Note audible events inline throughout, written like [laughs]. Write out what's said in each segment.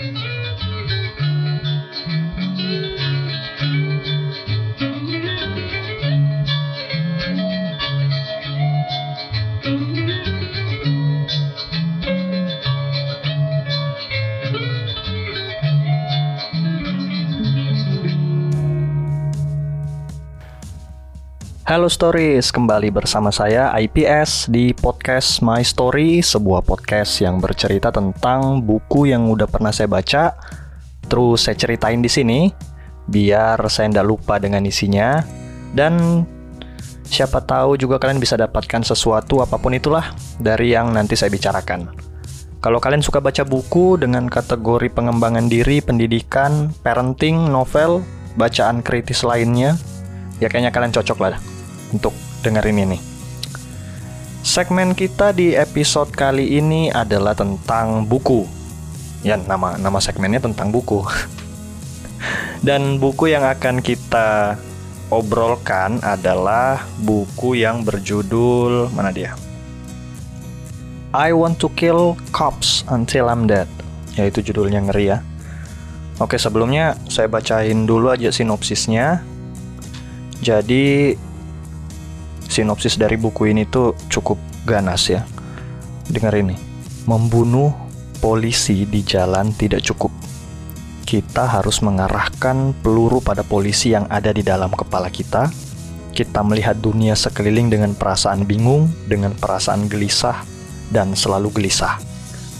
Thank you. Halo Stories, kembali bersama saya IPS di podcast My Story, sebuah podcast yang bercerita tentang buku yang udah pernah saya baca, terus saya ceritain di sini, biar saya tidak lupa dengan isinya, dan siapa tahu juga kalian bisa dapatkan sesuatu apa pun itulah dari yang nanti saya bicarakan. Kalau kalian suka baca buku dengan kategori pengembangan diri, pendidikan, parenting, novel, bacaan kritis lainnya, ya kayaknya kalian cocok lah untuk dengerin ini. Segmen kita di episode kali ini adalah tentang buku. Ya, nama nama segmennya tentang buku. [laughs] Dan buku yang akan kita obrolkan adalah buku yang berjudul mana dia? I Want to Kill Cops Until I'm Dead. Yaitu judulnya ngeri ya. Oke, sebelumnya saya bacain dulu aja sinopsisnya. Jadi sinopsis dari buku ini tuh cukup ganas ya. Dengar ini. Membunuh polisi di jalan tidak cukup. Kita harus mengarahkan peluru pada polisi yang ada di dalam kepala kita. Kita melihat dunia sekeliling dengan perasaan bingung, dengan perasaan gelisah, dan selalu gelisah.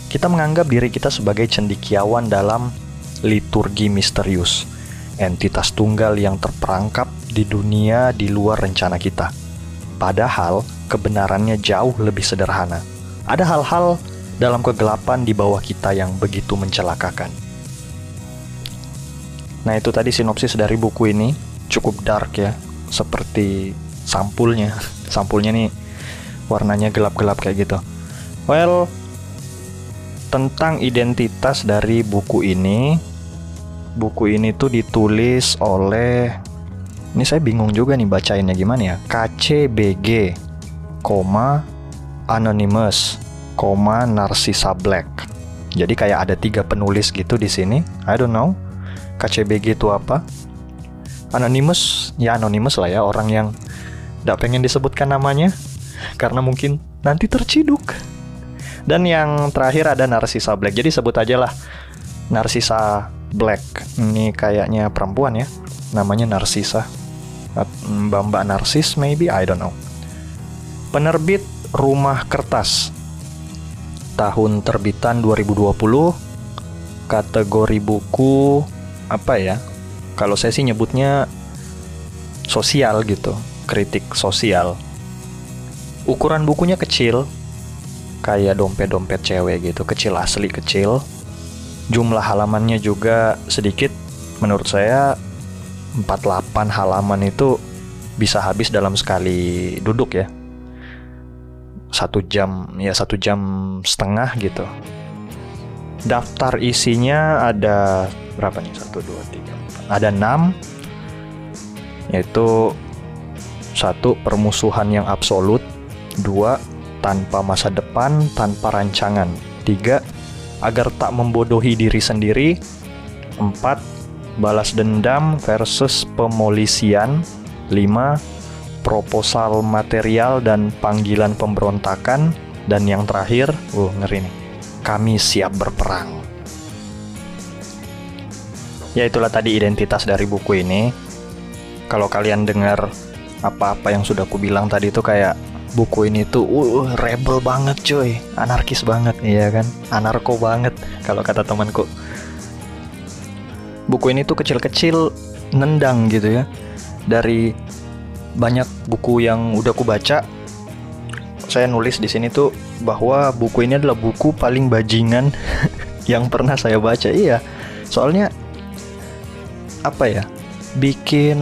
Kita menganggap diri kita sebagai cendikiawan dalam liturgi misterius, entitas tunggal yang terperangkap di dunia di luar rencana kita Padahal kebenarannya jauh lebih sederhana. Ada hal-hal dalam kegelapan di bawah kita yang begitu mencelakakan. Nah, itu tadi sinopsis dari buku ini cukup dark ya, seperti sampulnya. [laughs] Sampulnya nih warnanya gelap-gelap kayak gitu. Well, tentang identitas dari buku ini, buku ini tuh ditulis oleh ini saya bingung juga nih bacainnya gimana ya. KCBG, koma Anonymous, koma Narcissa Black. Jadi kayak ada tiga penulis gitu di sini. I don't know. KCBG itu apa? Anonymous, ya anonymous lah ya orang yang tidak pengen disebutkan namanya karena mungkin nanti terciduk. Dan yang terakhir ada Narcissa Black. Jadi sebut aja lah Narcissa Black. Ini kayaknya perempuan ya. Namanya Narcissa. Mbak-mbak narsis maybe, I don't know. Penerbit Rumah Kertas. Tahun terbitan 2020. Kategori buku apa ya? Kalau saya sih nyebutnya sosial gitu, kritik sosial. Ukuran bukunya kecil, kayak dompet-dompet cewek gitu, kecil asli kecil. Jumlah halamannya juga sedikit, menurut saya 48 halaman itu bisa habis dalam sekali duduk ya. Satu jam ya satu jam setengah gitu. Daftar isinya ada berapa nih? Satu dua tiga ada enam yaitu satu permusuhan yang absolut dua tanpa masa depan tanpa rancangan tiga agar tak membodohi diri sendiri empat balas dendam versus pemolisian 5 proposal material dan panggilan pemberontakan dan yang terakhir uh ngeri nih kami siap berperang. Ya itulah tadi identitas dari buku ini. Kalau kalian dengar apa-apa yang sudah aku bilang tadi itu kayak buku ini tuh uh rebel banget cuy anarkis banget iya kan? Anarko banget kalau kata temanku buku ini tuh kecil-kecil nendang gitu ya. Dari banyak buku yang udah aku baca saya nulis di sini tuh bahwa buku ini adalah buku paling bajingan [laughs] yang pernah saya baca. Iya soalnya apa ya bikin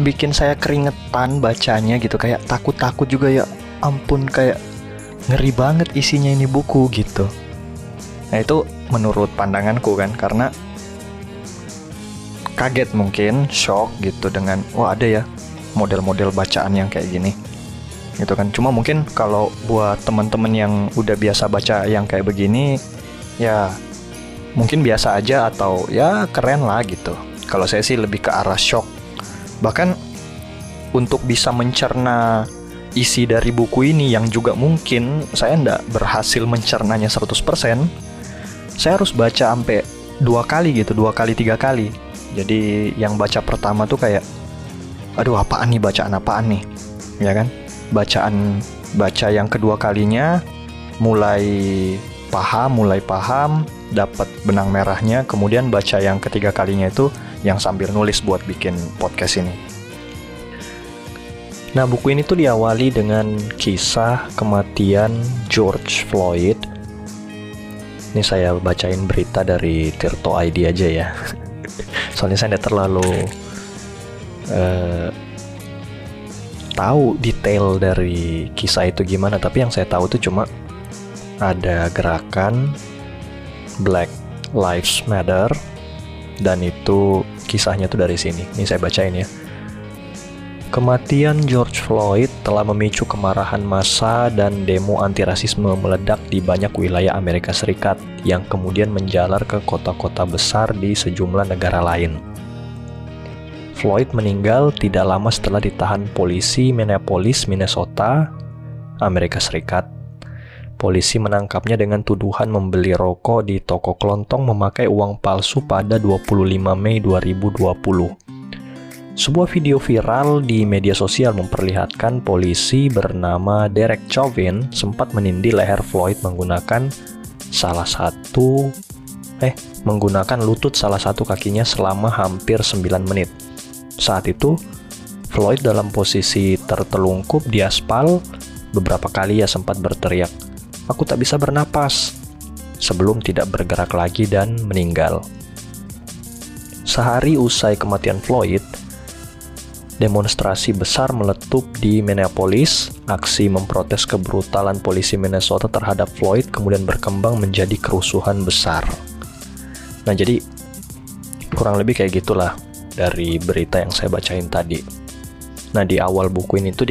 bikin saya keringetan bacanya gitu. Kayak takut-takut juga ya ampun kayak ngeri banget isinya ini buku gitu. Nah itu menurut pandanganku kan karena kaget mungkin, shock gitu dengan wah ada ya model-model bacaan yang kayak gini. Gitu kan. Cuma mungkin kalau buat teman-teman yang udah biasa baca yang kayak begini ya mungkin biasa aja atau ya keren lah gitu. Kalau saya sih lebih ke arah shock. Bahkan untuk bisa mencerna isi dari buku ini yang juga mungkin saya ndak berhasil mencernanya 100%, saya harus baca sampai dua kali gitu, dua kali tiga kali. Jadi yang baca pertama tuh kayak, aduh apaan nih bacaan apaan nih, ya kan? Bacaan baca yang kedua kalinya mulai paham, mulai paham, dapat benang merahnya, kemudian baca yang ketiga kalinya itu yang sambil nulis buat bikin podcast ini. Nah, buku ini tuh diawali dengan kisah kematian George Floyd. Ini saya bacain berita dari Tirto ID aja ya. [laughs] Soalnya saya tidak terlalu uh, tahu detail dari kisah itu gimana, tapi yang saya tahu itu cuma ada gerakan Black Lives Matter dan itu kisahnya tuh dari sini. Ini saya bacain ya. Kematian George Floyd telah memicu kemarahan massa dan demo antirasisme meledak di banyak wilayah Amerika Serikat yang kemudian menjalar ke kota-kota besar di sejumlah negara lain. Floyd meninggal tidak lama setelah ditahan polisi Minneapolis, Minnesota, Amerika Serikat. Polisi menangkapnya dengan tuduhan membeli rokok di toko kelontong memakai uang palsu pada 25 Mei 2020. Sebuah video viral di media sosial memperlihatkan polisi bernama Derek Chauvin sempat menindih leher Floyd menggunakan salah satu eh menggunakan lutut salah satu kakinya selama hampir 9 menit. Saat itu Floyd dalam posisi tertelungkup di aspal beberapa kali ia sempat berteriak, "Aku tak bisa bernapas." sebelum tidak bergerak lagi dan meninggal. Sehari usai kematian Floyd, Demonstrasi besar meletup di Minneapolis. Aksi memprotes kebrutalan polisi Minnesota terhadap Floyd kemudian berkembang menjadi kerusuhan besar. Nah, jadi kurang lebih kayak gitulah dari berita yang saya bacain tadi. Nah, di awal buku ini tuh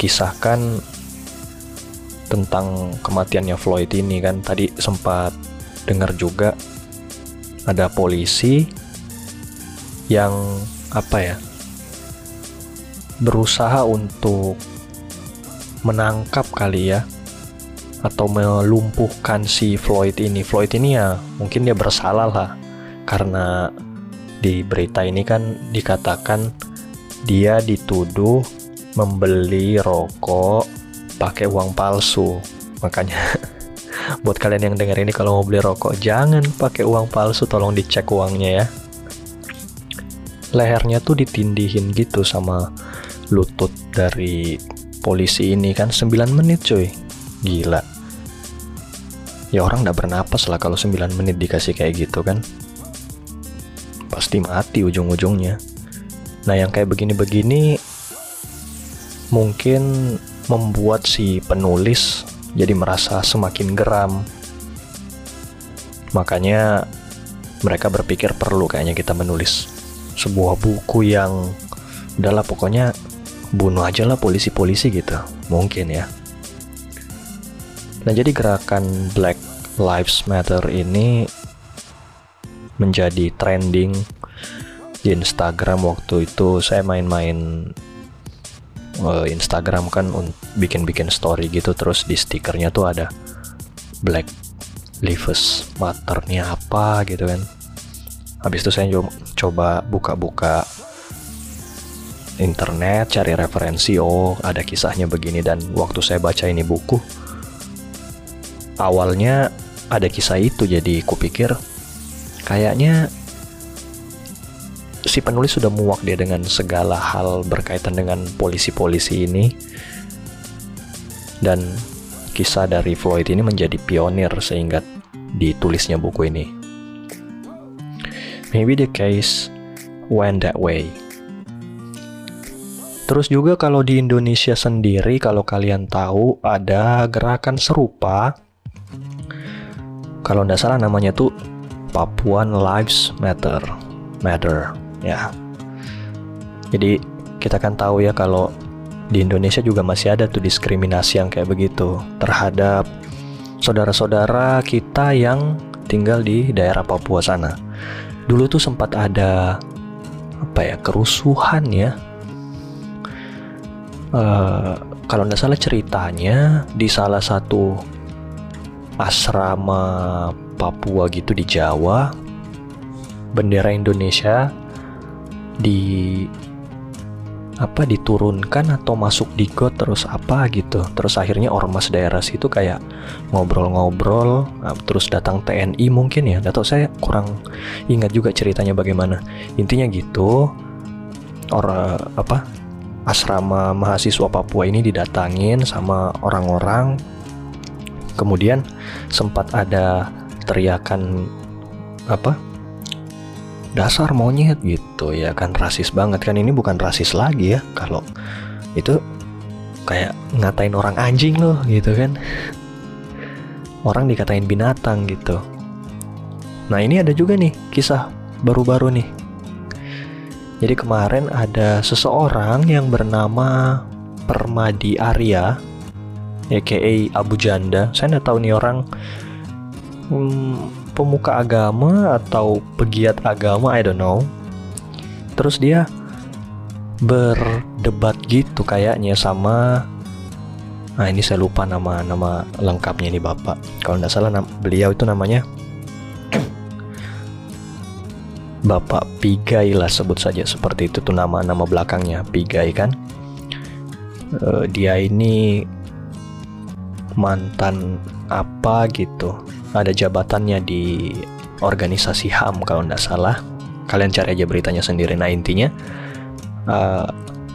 dikisahkan tentang kematiannya Floyd ini kan tadi sempat dengar juga ada polisi yang apa ya berusaha untuk menangkap kali ya atau melumpuhkan si Floyd ini. Floyd ini ya mungkin dia bersalah lah karena di berita ini kan dikatakan dia dituduh membeli rokok pakai uang palsu. Makanya [laughs] buat kalian yang dengar ini kalau mau beli rokok jangan pakai uang palsu, tolong dicek uangnya ya lehernya tuh ditindihin gitu sama lutut dari polisi ini kan 9 menit cuy. Gila. Ya orang gak bernapas lah kalau 9 menit dikasih kayak gitu kan. Pasti mati ujung-ujungnya. Nah yang kayak begini-begini mungkin membuat si penulis jadi merasa semakin geram. Makanya mereka berpikir perlu kayaknya kita menulis sebuah buku yang udahlah pokoknya bunuh aja lah polisi-polisi gitu. Mungkin ya. Nah jadi gerakan Black Lives Matter ini menjadi trending di Instagram waktu itu. Saya main-main uh, Instagram kan bikin-bikin story gitu terus di stikernya tuh ada Black Lives Matter nya apa gitu kan habis itu saya coba buka-buka internet cari referensi oh ada kisahnya begini dan waktu saya baca ini buku awalnya ada kisah itu jadi kupikir kayaknya si penulis sudah muak dia dengan segala hal berkaitan dengan polisi-polisi ini. Dan kisah dari Floyd ini menjadi pionir sehingga ditulisnya buku ini maybe the case went that way. Terus juga kalau di Indonesia sendiri, kalau kalian tahu ada gerakan serupa, kalau nggak salah namanya tuh Papuan Lives Matter, Matter, ya. Jadi kita kan tahu ya kalau di Indonesia juga masih ada tuh diskriminasi yang kayak begitu terhadap saudara-saudara kita yang tinggal di daerah Papua sana. Dulu tuh sempat ada apa ya kerusuhan ya. Uh, kalau nggak salah ceritanya di salah satu asrama Papua gitu di Jawa, bendera Indonesia di apa diturunkan atau masuk di got terus apa gitu. Terus akhirnya ormas daerah situ kayak ngobrol-ngobrol nah, terus datang TNI mungkin ya. Atau saya kurang ingat juga ceritanya bagaimana. Intinya gitu orang apa asrama mahasiswa Papua ini didatangin sama orang-orang. Kemudian sempat ada teriakan apa dasar monyet gitu ya kan? Rasis banget kan? Ini bukan rasis lagi ya. Kalau itu kayak ngatain orang anjing loh gitu kan? Orang dikatain binatang gitu. Nah ini ada juga nih kisah baru-baru nih. Jadi kemarin ada seseorang yang bernama Permadi Arya aka Abu Janda. Saya nggak tahu nih orang hmm, pemuka agama atau pegiat agama I don't know. Terus dia berdebat gitu kayaknya sama nah ini saya lupa nama nama lengkapnya ini bapak. Kalau nggak salah beliau itu namanya Bapak Pigai lah sebut saja seperti itu tuh nama nama belakangnya Pigai kan. Uh, dia ini mantan apa gitu ada jabatannya di organisasi HAM kalau tidak salah. Kalian cari aja beritanya sendiri. Nah intinya uh,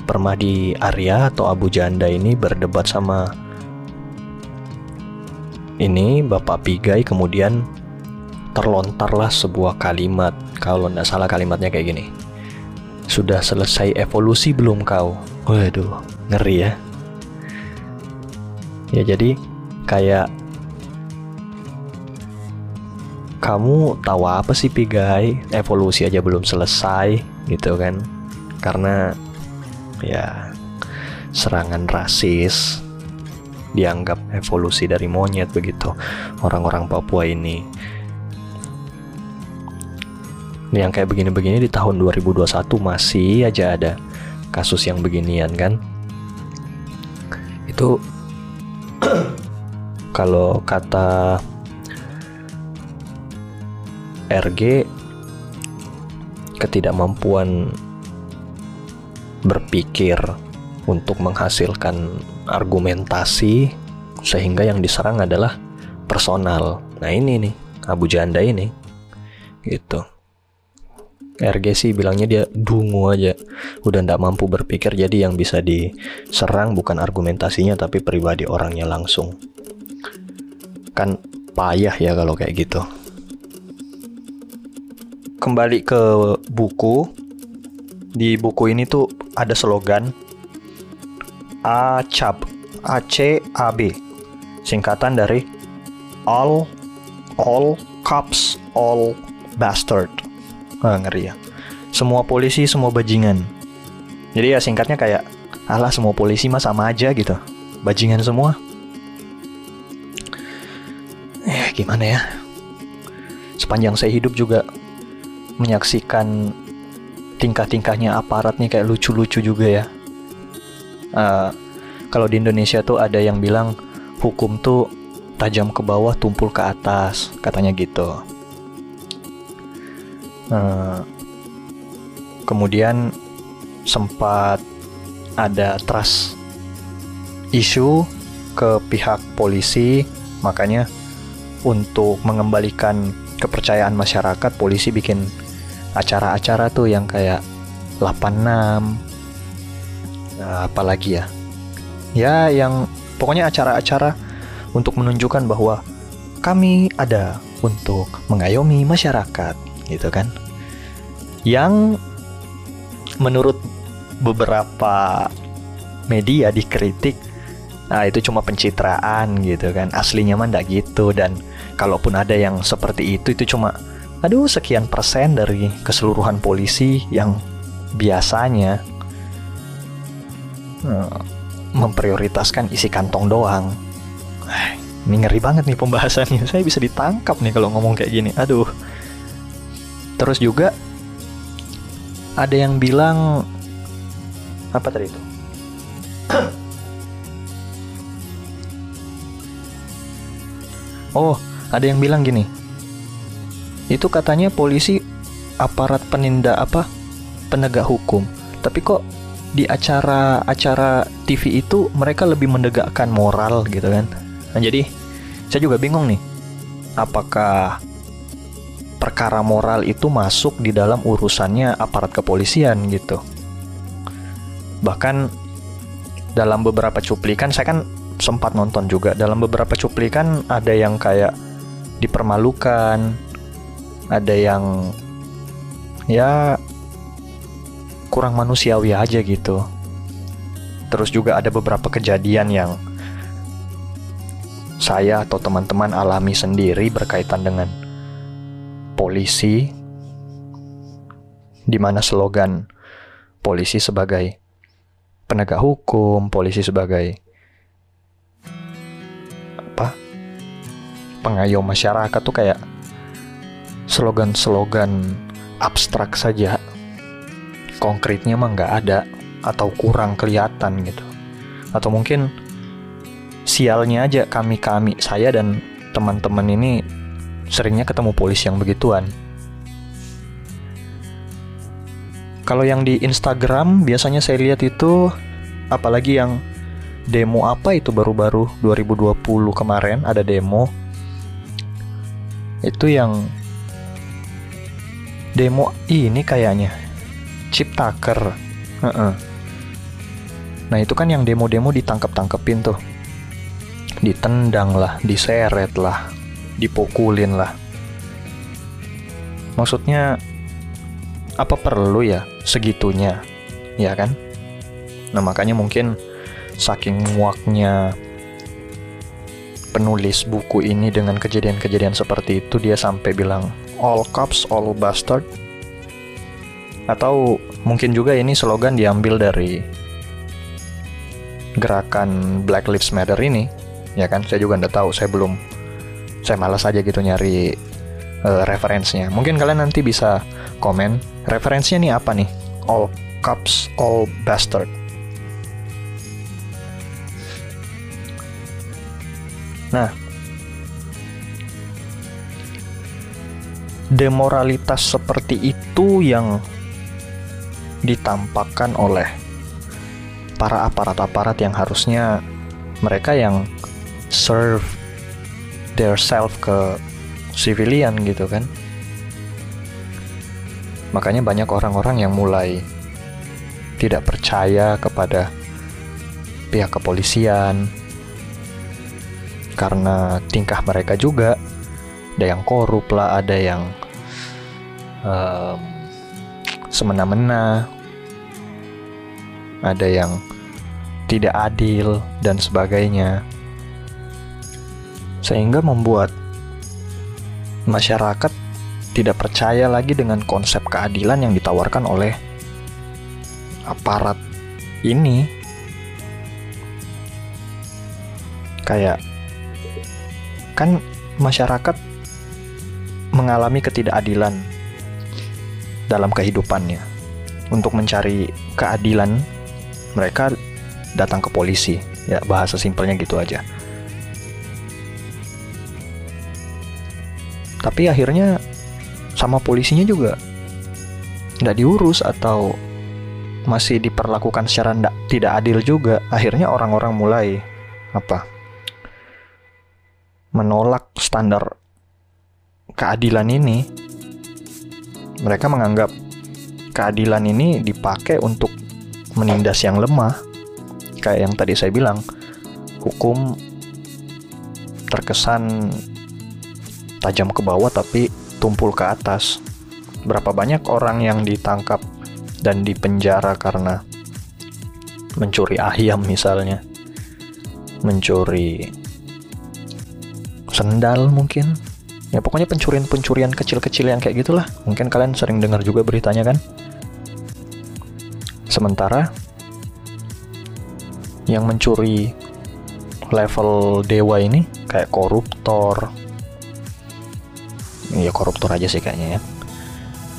Permadi Arya atau Abu Janda ini berdebat sama ini Bapak Pigai kemudian terlontarlah sebuah kalimat kalau tidak salah kalimatnya kayak gini sudah selesai evolusi belum kau waduh ngeri ya ya jadi kayak kamu tahu apa sih Pigai? Evolusi aja belum selesai gitu kan. Karena ya serangan rasis dianggap evolusi dari monyet begitu orang-orang Papua ini. Yang kayak begini-begini di tahun 2021 masih aja ada kasus yang beginian kan. Itu [clears throat] kalau kata RG ketidakmampuan berpikir untuk menghasilkan argumentasi sehingga yang diserang adalah personal. Nah ini nih Abu Janda ini gitu. RG sih bilangnya dia dungu aja udah ndak mampu berpikir jadi yang bisa diserang bukan argumentasinya tapi pribadi orangnya langsung kan payah ya kalau kayak gitu kembali ke buku. Di buku ini tuh ada slogan ACAB ACAB singkatan dari all all cops all bastard. Ah, ngeri ya. Semua polisi semua bajingan. Jadi ya singkatnya kayak alah semua polisi mah sama aja gitu. Bajingan semua. Ya gimana ya? Sepanjang saya hidup juga menyaksikan tingkah-tingkahnya aparat nih kayak lucu-lucu juga ya. Uh, kalau di Indonesia tuh ada yang bilang hukum tuh tajam ke bawah, tumpul ke atas, katanya gitu. Uh, kemudian sempat ada trust isu ke pihak polisi, makanya untuk mengembalikan kepercayaan masyarakat, polisi bikin acara-acara tuh yang kayak 86 nah, apalagi ya? Ya yang pokoknya acara-acara untuk menunjukkan bahwa kami ada untuk mengayomi masyarakat gitu kan? Yang menurut beberapa media dikritik nah itu cuma pencitraan gitu kan? Aslinya mah gitu dan kalaupun ada yang seperti itu itu cuma aduh sekian persen dari keseluruhan polisi yang biasanya uh, memprioritaskan isi kantong doang. ini ngeri banget nih pembahasannya. [laughs] Saya bisa ditangkap nih kalau ngomong kayak gini. Aduh. Terus juga ada yang bilang apa tadi itu? [coughs] Oh ada yang bilang gini itu katanya polisi aparat penindak apa penegak hukum. Tapi kok di acara-acara TV itu mereka lebih menegakkan moral gitu kan? Nah jadi saya juga bingung nih apakah perkara moral itu masuk di dalam urusannya aparat kepolisian gitu? Bahkan dalam beberapa cuplikan saya kan sempat nonton juga dalam beberapa cuplikan ada yang kayak dipermalukan ada yang ya kurang manusiawi aja gitu. Terus juga ada beberapa kejadian yang saya atau teman-teman alami sendiri berkaitan dengan polisi di mana slogan polisi sebagai penegak hukum, polisi sebagai apa? pengayom masyarakat tuh kayak slogan-slogan abstrak saja. Konkretnya mah nggak ada atau kurang kelihatan gitu. Atau mungkin sialnya aja kami kami saya dan teman-teman ini seringnya ketemu polisi yang begituan. Kalau yang di Instagram biasanya saya lihat itu apalagi yang demo apa itu baru-baru 2020 kemarin ada demo. Itu yang demo ini kayaknya Ciptaker. Uh -uh. Nah itu kan yang demo-demo ditangkap-tangkepin tuh. Ditendang lah, diseret lah, dipukulin lah. Maksudnya apa perlu ya segitunya, ya kan? Nah makanya mungkin saking muaknya penulis buku ini dengan kejadian-kejadian seperti itu dia sampai bilang all cops all bastard atau mungkin juga ini slogan diambil dari gerakan Black Lives Matter ini, ya kan? Saya juga nggak tahu, saya belum, saya malas aja gitu nyari uh, referensinya. Mungkin kalian nanti bisa komen referensinya nih apa nih? All cups, all bastard. Nah, demoralitas seperti itu yang ditampakkan oleh para aparat-aparat yang harusnya mereka yang serve their self ke civilian gitu kan. Makanya banyak orang-orang yang mulai tidak percaya kepada pihak kepolisian karena tingkah mereka juga ada yang korup lah, ada yang um, semena-mena, ada yang tidak adil, dan sebagainya, sehingga membuat masyarakat tidak percaya lagi dengan konsep keadilan yang ditawarkan oleh aparat ini. Kayak kan masyarakat mengalami ketidakadilan dalam kehidupannya. Untuk mencari keadilan, mereka datang ke polisi. Ya, bahasa simpelnya gitu aja. Tapi akhirnya sama polisinya juga nggak diurus atau masih diperlakukan secara tidak adil juga. Akhirnya orang-orang mulai apa? Menolak standar keadilan ini mereka menganggap keadilan ini dipakai untuk menindas yang lemah. Kayak yang tadi saya bilang, hukum terkesan tajam ke bawah tapi tumpul ke atas. Berapa banyak orang yang ditangkap dan dipenjara karena mencuri ayam misalnya. Mencuri sendal mungkin ya pokoknya pencurian-pencurian kecil-kecil yang kayak gitulah. Mungkin kalian sering dengar juga beritanya kan? Sementara yang mencuri level dewa ini kayak koruptor. Iya koruptor aja sih kayaknya ya.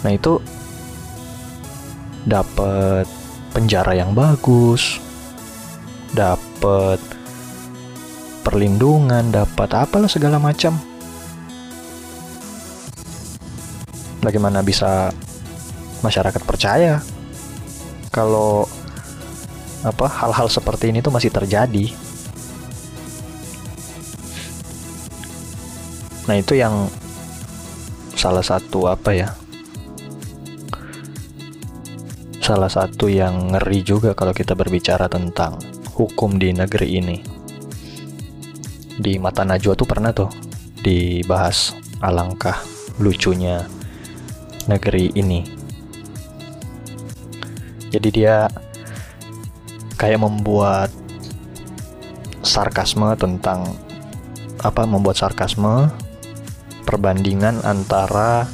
Nah itu dapat penjara yang bagus dapat perlindungan dapat apalah segala macam bagaimana bisa masyarakat percaya kalau apa hal-hal seperti ini tuh masih terjadi. Nah, itu yang salah satu apa ya? Salah satu yang ngeri juga kalau kita berbicara tentang hukum di negeri ini. Di mata Najwa tuh pernah tuh dibahas alangkah lucunya negeri ini. Jadi dia kayak membuat sarkasme tentang apa membuat sarkasme perbandingan antara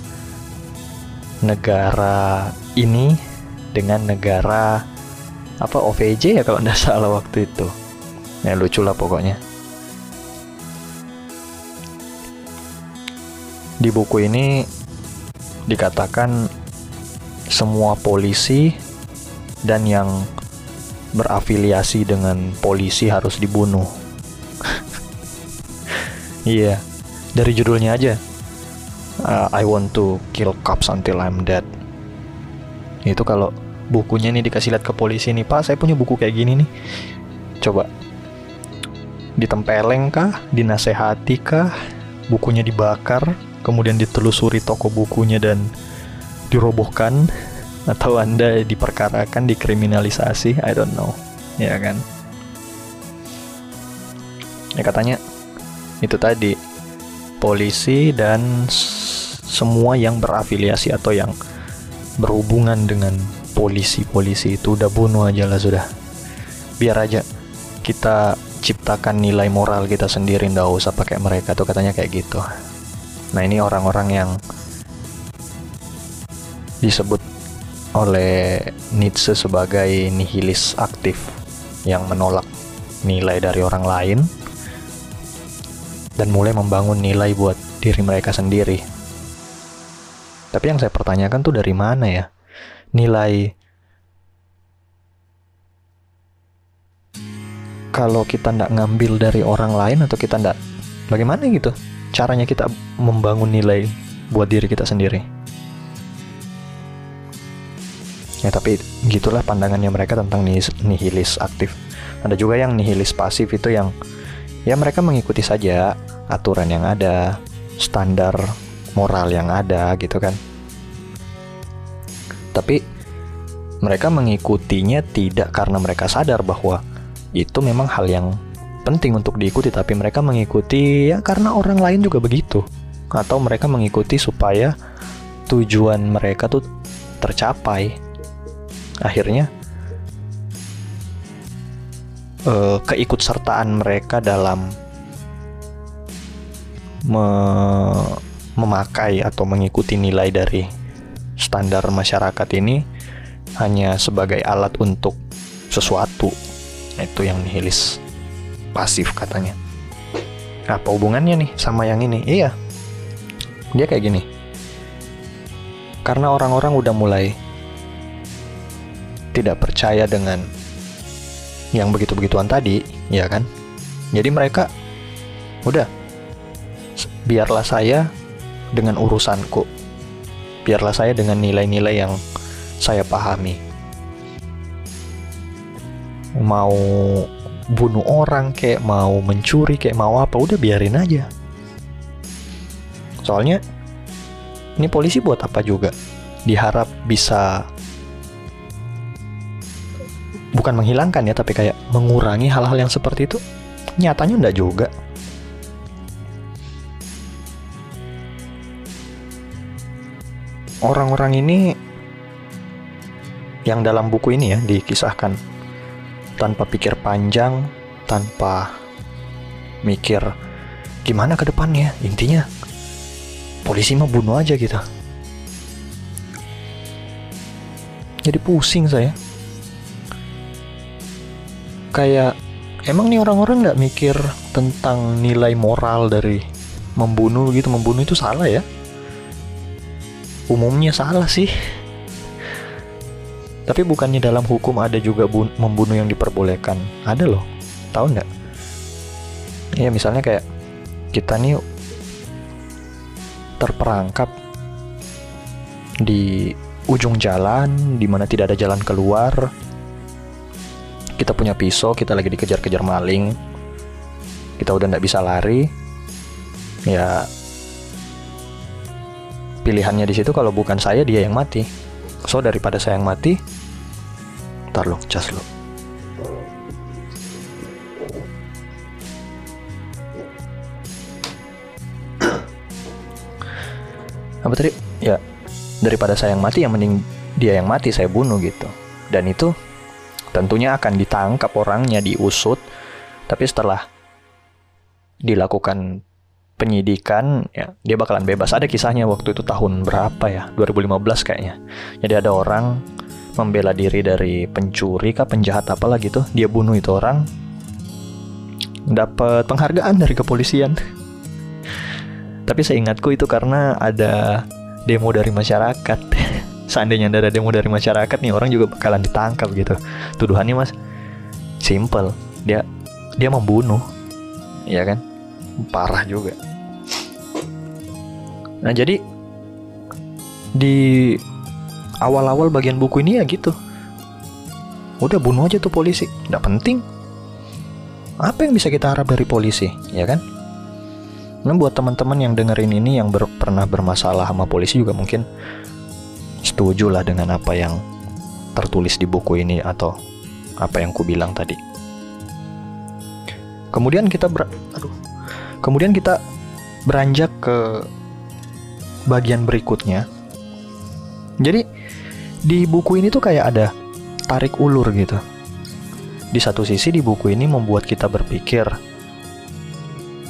negara ini dengan negara apa OVJ ya kalau tidak [laughs] salah waktu itu ya lucu lah pokoknya di buku ini dikatakan semua polisi dan yang berafiliasi dengan polisi harus dibunuh. [laughs] Iya, yeah, dari judulnya aja. Uh, I want to kill cops until I'm dead. Itu kalau bukunya nih dikasih lihat ke polisi nih, Pak, saya punya buku kayak gini nih. Coba ditempeleng kah, dinasehati kah, bukunya dibakar, kemudian ditelusuri toko bukunya dan dirobohkan atau Anda diperkarakan, dikriminalisasi, I don't know. Ya kan? Ya katanya itu tadi polisi dan semua yang berafiliasi atau yang berhubungan dengan polisi-polisi itu udah bunuh aja lah sudah. Biar aja kita ciptakan nilai moral kita sendiri ndak usah pakai mereka tuh katanya kayak gitu. Nah, ini orang-orang yang disebut oleh Nietzsche sebagai nihilis aktif yang menolak nilai dari orang lain dan mulai membangun nilai buat diri mereka sendiri. Tapi yang saya pertanyakan tuh dari mana ya? Nilai kalau kita ndak ngambil dari orang lain atau kita ndak bagaimana gitu caranya kita membangun nilai buat diri kita sendiri. Ya tapi gitulah pandangannya mereka tentang nihilis aktif. Ada juga yang nihilis pasif itu yang ya mereka mengikuti saja aturan yang ada standar moral yang ada gitu kan. Tapi mereka mengikutinya tidak karena mereka sadar bahwa itu memang hal yang penting untuk diikuti tapi mereka mengikuti ya karena orang lain juga begitu. Atau mereka mengikuti supaya tujuan mereka tuh tercapai. Akhirnya uh, keikutsertaan mereka dalam me memakai atau mengikuti nilai dari standar masyarakat ini hanya sebagai alat untuk sesuatu. Itu yang nihilis pasif katanya apa hubungannya nih sama yang ini iya dia kayak gini karena orang-orang udah mulai tidak percaya dengan yang begitu-begituan tadi, ya kan? Jadi mereka udah biarlah saya dengan urusanku. Biarlah saya dengan nilai-nilai yang saya pahami. Mau bunuh orang kayak mau mencuri kayak mau apa udah biarin aja. Soalnya ini polisi buat apa juga? Diharap bisa bukan menghilangkan ya tapi kayak mengurangi hal-hal yang seperti itu nyatanya enggak juga orang-orang ini yang dalam buku ini ya dikisahkan tanpa pikir panjang tanpa mikir gimana ke depannya. Intinya polisi mau bunuh aja gitu jadi pusing saya. Kayak emang nih orang-orang nggak mikir tentang nilai moral dari membunuh gitu. Membunuh itu salah ya. Umumnya salah sih tapi bukannya dalam hukum ada juga membunuh yang diperbolehkan? Ada loh. Tahu nggak? Ya misalnya kayak kita nih terperangkap di ujung jalan di mana tidak ada jalan keluar. Kita punya pisau kita lagi dikejar-kejar maling. Kita udah nggak bisa lari. Ya pilihannya di situ kalau bukan saya dia yang mati. So daripada saya yang mati ntar lo cas lo apa tadi ya daripada saya yang mati yang mending dia yang mati saya bunuh gitu dan itu Tentunya akan ditangkap orangnya, diusut, tapi setelah dilakukan penyidikan, ya dia bakalan bebas. Ada kisahnya waktu itu tahun berapa ya? 2015 kayaknya. Jadi ada orang membela diri dari pencuri kah penjahat apalah gitu. Dia bunuh itu orang, dapat penghargaan dari kepolisian. Tapi saya ingatku itu karena ada demo dari masyarakat. [laughs] Seandainya ada demo dari masyarakat nih orang juga bakalan ditangkap gitu. Tuduhannya mas simple. Dia dia membunuh. Ya kan? Parah juga. Nah jadi di awal-awal bagian buku ini ya gitu udah bunuh aja tuh polisi nggak penting apa yang bisa kita harap dari polisi ya kan Nah buat teman-teman yang dengerin ini yang ber pernah bermasalah sama polisi juga mungkin setuju lah dengan apa yang tertulis di buku ini atau apa yang ku bilang tadi. Kemudian kita ber aduh. Kemudian kita beranjak ke bagian berikutnya. Jadi di buku ini tuh kayak ada tarik ulur gitu. Di satu sisi di buku ini membuat kita berpikir,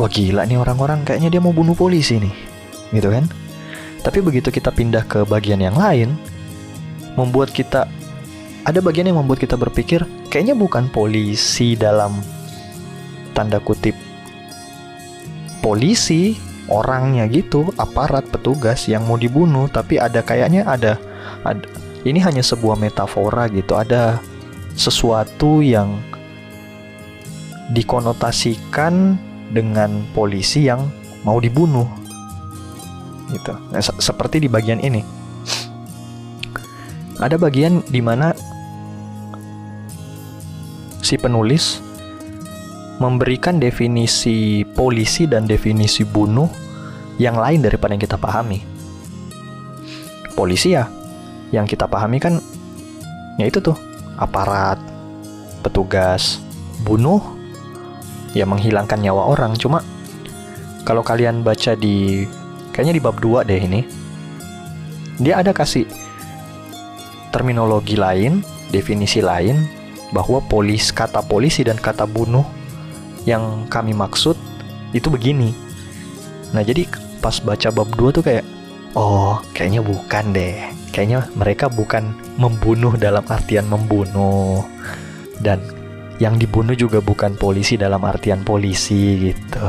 wah gila nih orang-orang kayaknya dia mau bunuh polisi nih, gitu kan? Tapi begitu kita pindah ke bagian yang lain, membuat kita ada bagian yang membuat kita berpikir kayaknya bukan polisi dalam tanda kutip polisi orangnya gitu, aparat petugas yang mau dibunuh, tapi ada kayaknya ada ada ini hanya sebuah metafora gitu, ada sesuatu yang dikonotasikan dengan polisi yang mau dibunuh gitu. Nah, se seperti di bagian ini. Ada bagian di mana si penulis memberikan definisi polisi dan definisi bunuh yang lain daripada yang kita pahami. Polisi ya, yang kita pahami kan ya itu tuh, aparat, petugas, bunuh ya menghilangkan nyawa orang. Cuma kalau kalian baca di Kayaknya di bab 2 deh ini. Dia ada kasih terminologi lain, definisi lain bahwa polis kata polisi dan kata bunuh yang kami maksud itu begini. Nah, jadi pas baca bab 2 tuh kayak oh, kayaknya bukan deh. Kayaknya mereka bukan membunuh dalam artian membunuh. Dan yang dibunuh juga bukan polisi dalam artian polisi gitu.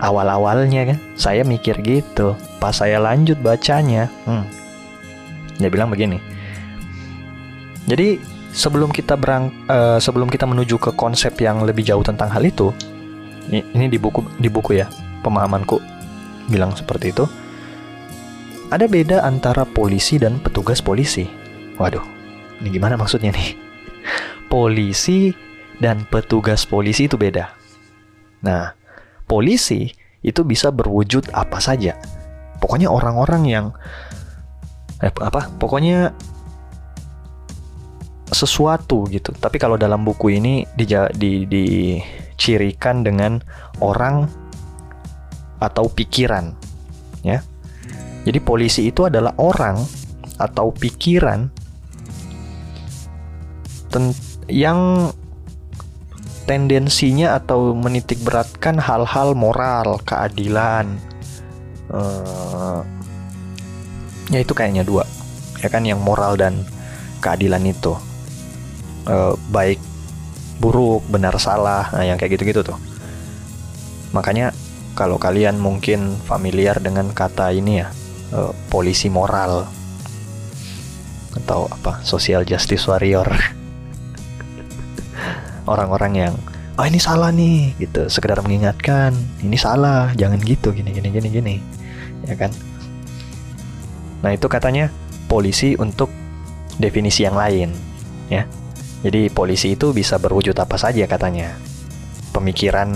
Awal-awalnya kan saya mikir gitu. Pas saya lanjut bacanya hmm, dia bilang begini. Jadi sebelum kita berang uh, sebelum kita menuju ke konsep yang lebih jauh tentang hal itu ini, ini di buku di buku ya pemahamanku bilang seperti itu ada beda antara polisi dan petugas polisi waduh ini gimana maksudnya nih polisi dan petugas polisi itu beda nah polisi itu bisa berwujud apa saja. Pokoknya orang-orang yang eh, apa? Pokoknya sesuatu gitu. Tapi kalau dalam buku ini di, di, dicirikan dengan orang atau pikiran, ya. Jadi polisi itu adalah orang atau pikiran yang tendensinya atau menitik beratkan hal-hal moral, keadilan. Uh, ya itu kayaknya dua. Ya kan yang moral dan keadilan itu. Uh, baik buruk, benar salah, nah yang kayak gitu-gitu tuh. Makanya kalau kalian mungkin familiar dengan kata ini ya, uh, polisi moral atau apa, social justice warrior. [laughs] Orang-orang yang oh ini salah nih gitu, sekedar mengingatkan, ini salah, jangan gitu gini gini gini gini. Ya kan? Nah, itu katanya polisi untuk definisi yang lain, ya. Jadi polisi itu bisa berwujud apa saja katanya. Pemikiran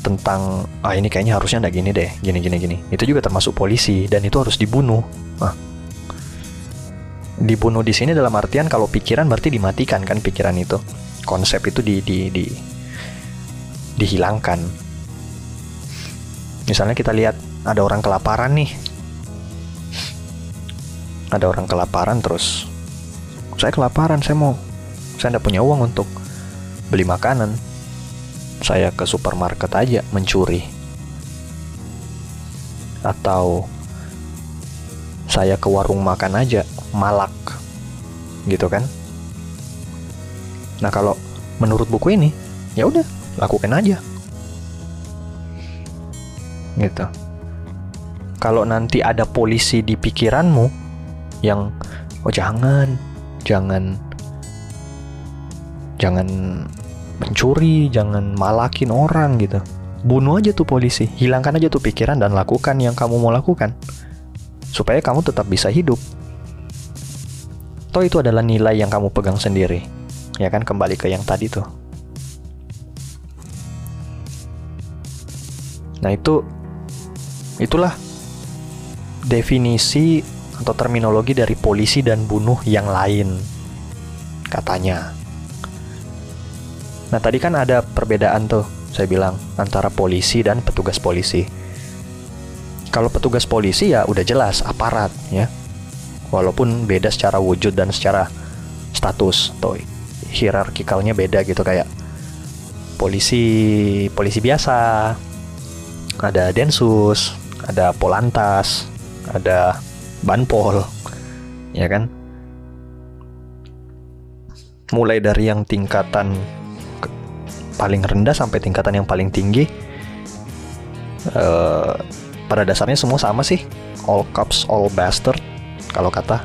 tentang ah ini kayaknya harusnya nggak gini deh, gini gini gini. Itu juga termasuk polisi dan itu harus dibunuh. Ah. Dibunuh di sini dalam artian kalau pikiran berarti dimatikan kan pikiran itu. Konsep itu di di, di dihilangkan. Misalnya kita lihat ada orang kelaparan nih. Ada orang kelaparan terus saya kelaparan, saya mau saya tidak punya uang untuk beli makanan. Saya ke supermarket aja mencuri. Atau saya ke warung makan aja, malak. Gitu kan? Nah, kalau menurut buku ini, ya udah, lakukan aja. Gitu. Kalau nanti ada polisi di pikiranmu yang oh jangan, jangan jangan mencuri, jangan malakin orang gitu. Bunuh aja tuh polisi, hilangkan aja tuh pikiran dan lakukan yang kamu mau lakukan. Supaya kamu tetap bisa hidup. Toh itu adalah nilai yang kamu pegang sendiri. Ya kan kembali ke yang tadi tuh. Nah, itu itulah definisi atau terminologi dari polisi dan bunuh yang lain. Katanya. Nah, tadi kan ada perbedaan tuh, saya bilang, antara polisi dan petugas polisi. Kalau petugas polisi ya udah jelas aparat ya. Walaupun beda secara wujud dan secara status atau hierarkikalnya beda gitu kayak polisi polisi biasa, ada densus, ada polantas, ada banpol, ya kan? Mulai dari yang tingkatan paling rendah sampai tingkatan yang paling tinggi uh, pada dasarnya semua sama sih. All cops all bastard kalau kata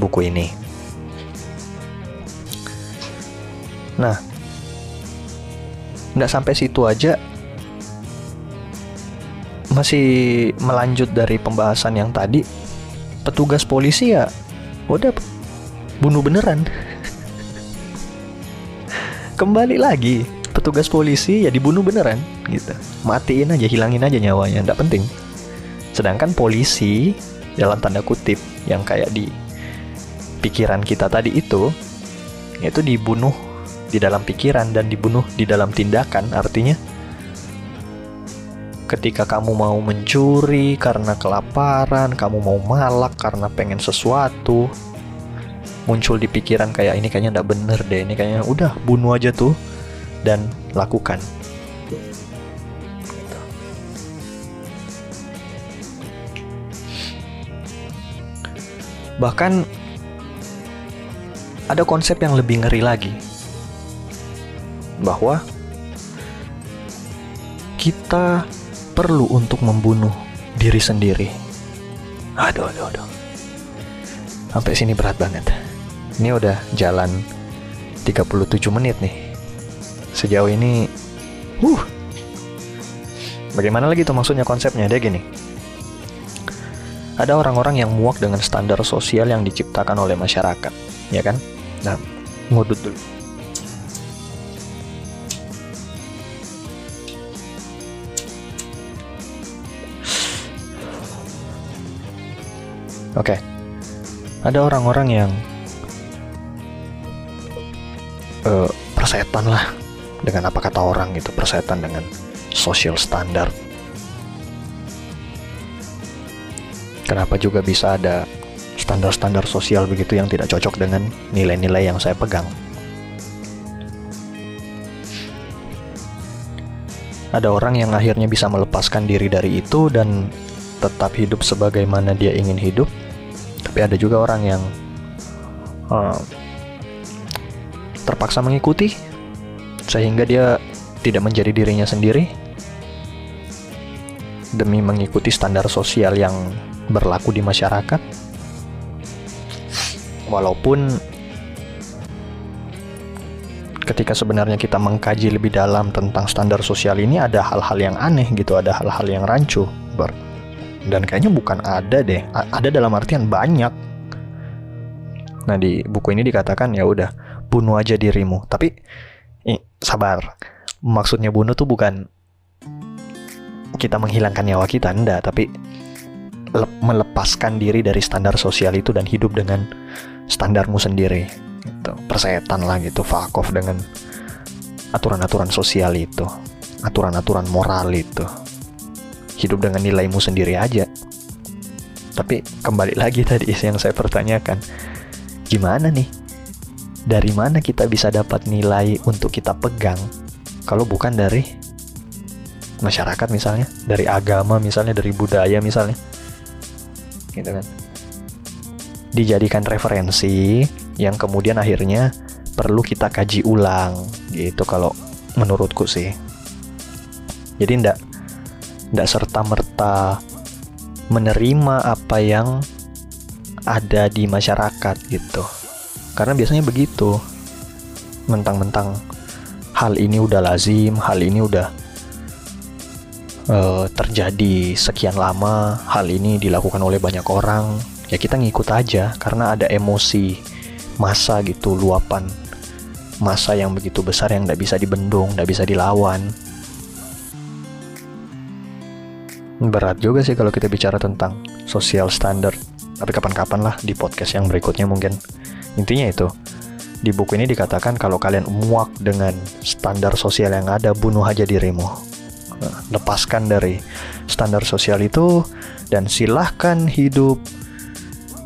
buku ini. Nah nggak sampai situ aja. Masih melanjut dari pembahasan yang tadi petugas polisi ya udah bunuh beneran. [laughs] Kembali lagi petugas polisi ya dibunuh beneran gitu. Matiin aja hilangin aja nyawanya nggak penting. Sedangkan polisi dalam tanda kutip yang kayak di pikiran kita tadi itu itu dibunuh di dalam pikiran dan dibunuh di dalam tindakan artinya ketika kamu mau mencuri karena kelaparan kamu mau malak karena pengen sesuatu muncul di pikiran kayak ini kayaknya nggak bener deh ini kayaknya udah bunuh aja tuh dan lakukan. Bahkan ada konsep yang lebih ngeri lagi. Bahwa kita perlu untuk membunuh diri sendiri. Aduh, aduh, aduh. Sampai sini berat banget. Ini udah jalan 37 menit nih sejauh ini uh bagaimana lagi tuh maksudnya konsepnya? Dia gini. Ada orang-orang yang muak dengan standar sosial yang diciptakan oleh masyarakat ya kan? Nah ngudut dulu. Oke, okay. ada orang-orang yang uh, persetan lah dengan apa kata orang gitu persetan dengan social standard. Kenapa juga bisa ada standar-standar sosial begitu yang tidak cocok dengan nilai-nilai yang saya pegang? Ada orang yang akhirnya bisa melepaskan diri dari itu dan tetap hidup sebagaimana dia ingin hidup. Tapi ada juga orang yang uh, terpaksa mengikuti sehingga dia tidak menjadi dirinya sendiri demi mengikuti standar sosial yang berlaku di masyarakat. Walaupun ketika sebenarnya kita mengkaji lebih dalam tentang standar sosial ini ada hal-hal yang aneh gitu, ada hal-hal yang rancu. Dan kayaknya bukan ada deh, ada dalam artian banyak. Nah di buku ini dikatakan ya udah bunuh aja dirimu. Tapi sabar, maksudnya bunuh tuh bukan kita menghilangkan nyawa kita, enggak, tapi melepaskan diri dari standar sosial itu dan hidup dengan standarmu sendiri. Gitu. Persetan lah gitu fuck dengan aturan-aturan sosial itu aturan-aturan moral itu. Hidup dengan nilaimu sendiri aja. Tapi kembali lagi tadi yang saya pertanyakan gimana nih dari mana kita bisa dapat nilai untuk kita pegang? Kalau bukan dari masyarakat misalnya dari agama misalnya dari budaya misalnya. Gitu kan. Dijadikan referensi yang kemudian akhirnya perlu kita kaji ulang gitu kalau menurutku sih. Jadi ndak ndak serta merta menerima apa yang ada di masyarakat gitu karena biasanya begitu mentang-mentang hal ini udah lazim hal ini udah uh, terjadi sekian lama hal ini dilakukan oleh banyak orang ya kita ngikut aja karena ada emosi masa gitu luapan masa yang begitu besar yang tidak bisa dibendung, tidak bisa dilawan. Berat juga sih kalau kita bicara tentang social standard. Tapi kapan-kapan lah di podcast yang berikutnya mungkin. Intinya itu, di buku ini dikatakan kalau kalian muak dengan standar sosial yang ada, bunuh aja dirimu. Nah, lepaskan dari standar sosial itu dan silahkan hidup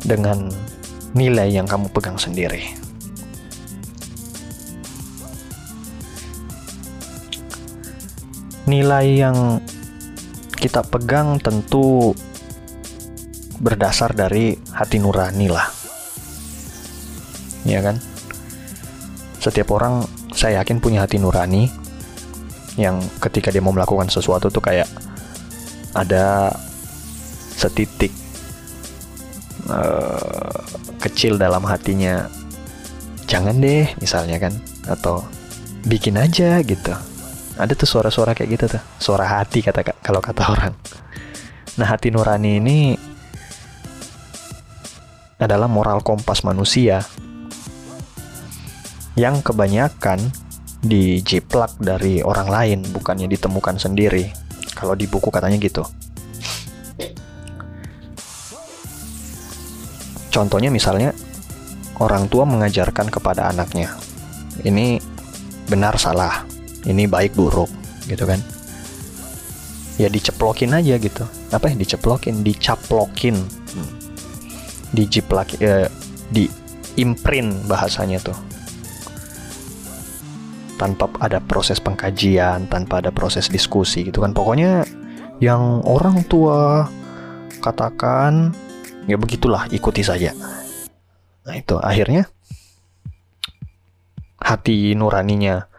dengan nilai yang kamu pegang sendiri. Nilai yang kita pegang tentu berdasar dari hati nurani lah. Ya kan? Setiap orang saya yakin punya hati nurani yang ketika dia mau melakukan sesuatu tuh kayak ada setitik uh, kecil dalam hatinya jangan deh misalnya kan? Atau bikin aja gitu. Ada tuh suara-suara kayak gitu tuh. Suara hati kata kalau kata orang. Nah hati nurani ini adalah moral kompas manusia yang kebanyakan dijiplak dari orang lain bukannya ditemukan sendiri kalau di buku katanya gitu Contohnya misalnya orang tua mengajarkan kepada anaknya, ini benar salah, ini baik buruk, gitu kan? Ya diceplokin aja gitu. Apa ya diceplokin, dicaplokin, hmm. dijiplak, eh, di imprint bahasanya tuh. Tanpa ada proses pengkajian, tanpa ada proses diskusi gitu kan. Pokoknya yang orang tua katakan ya begitulah ikuti saja. Nah itu akhirnya hati nuraninya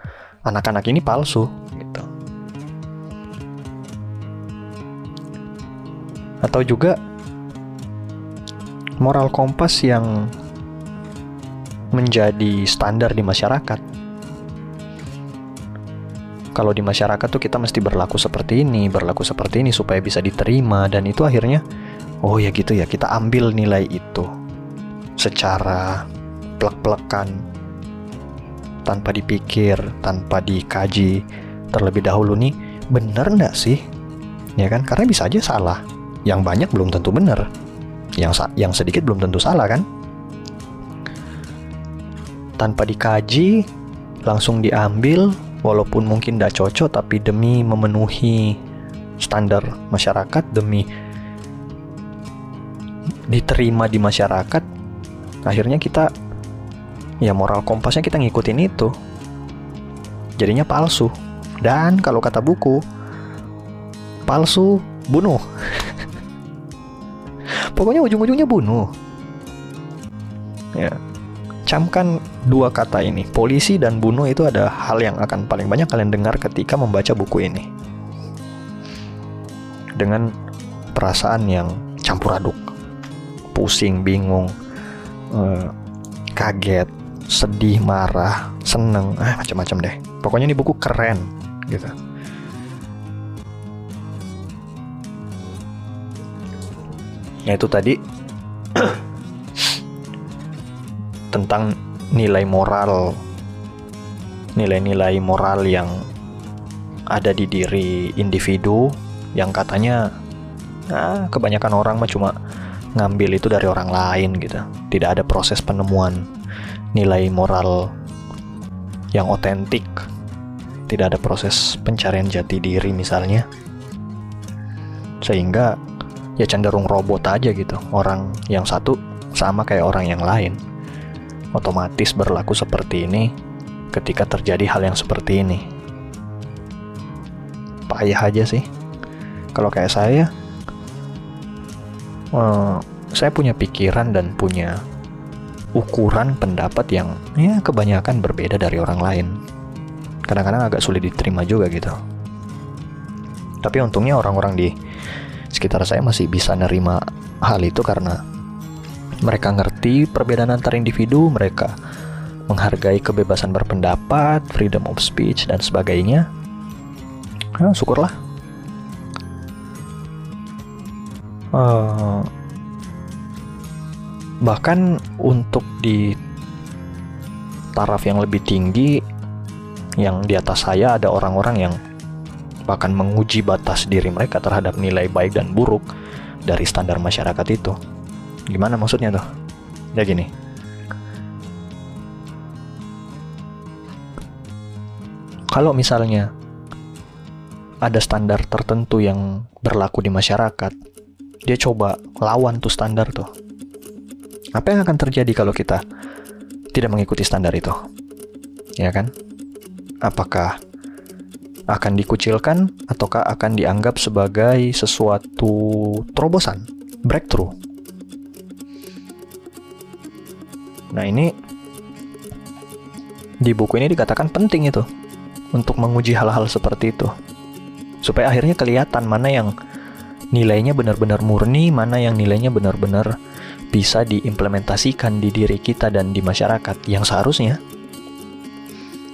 anak-anak ini palsu gitu. Atau juga moral kompas yang menjadi standar di masyarakat kalau di masyarakat tuh kita mesti berlaku seperti ini, berlaku seperti ini supaya bisa diterima. Dan itu akhirnya oh ya gitu ya kita ambil nilai itu secara plek-plekan tanpa dipikir tanpa dikaji terlebih dahulu nih bener nggak sih? Ya kan? Karena bisa aja salah. Yang banyak belum tentu bener. Yang yang sedikit belum tentu salah kan? Tanpa dikaji langsung diambil walaupun mungkin tidak cocok tapi demi memenuhi standar masyarakat demi diterima di masyarakat akhirnya kita ya moral kompasnya kita ngikutin itu. Jadinya palsu. Dan kalau kata buku palsu bunuh. [laughs] Pokoknya ujung-ujungnya bunuh. Ya camkan dua kata ini. Polisi dan bunuh itu ada hal yang akan paling banyak kalian dengar ketika membaca buku ini. Dengan perasaan yang campur aduk. Pusing bingung uh, kaget sedih marah seneng ah macam-macam deh. Pokoknya ini buku keren gitu. Ya itu tadi tentang nilai moral nilai-nilai moral yang ada di diri individu yang katanya nah, kebanyakan orang mah cuma ngambil itu dari orang lain gitu. Tidak ada proses penemuan nilai moral yang otentik. Tidak ada proses pencarian jati diri misalnya. Sehingga ya cenderung robot aja gitu. Orang yang satu sama kayak orang yang lain otomatis berlaku seperti ini ketika terjadi hal yang seperti ini payah aja sih kalau kayak saya uh, saya punya pikiran dan punya ukuran pendapat yang ya kebanyakan berbeda dari orang lain. Kadang-kadang agak sulit diterima juga gitu. Tapi untungnya orang-orang di sekitar saya masih bisa nerima hal itu karena mereka ngerti perbedaan antar individu, mereka menghargai kebebasan berpendapat, freedom of speech dan sebagainya. Nah, syukurlah. Uh, bahkan untuk di taraf yang lebih tinggi yang di atas saya ada orang-orang yang bahkan menguji batas diri mereka terhadap nilai baik dan buruk dari standar masyarakat itu gimana maksudnya tuh ya gini kalau misalnya ada standar tertentu yang berlaku di masyarakat dia coba lawan tuh standar tuh apa yang akan terjadi kalau kita tidak mengikuti standar itu? Ya kan? Apakah akan dikucilkan ataukah akan dianggap sebagai sesuatu terobosan, breakthrough? Nah, ini di buku ini dikatakan penting itu untuk menguji hal-hal seperti itu. Supaya akhirnya kelihatan mana yang nilainya benar-benar murni, mana yang nilainya benar-benar bisa diimplementasikan di diri kita dan di masyarakat yang seharusnya.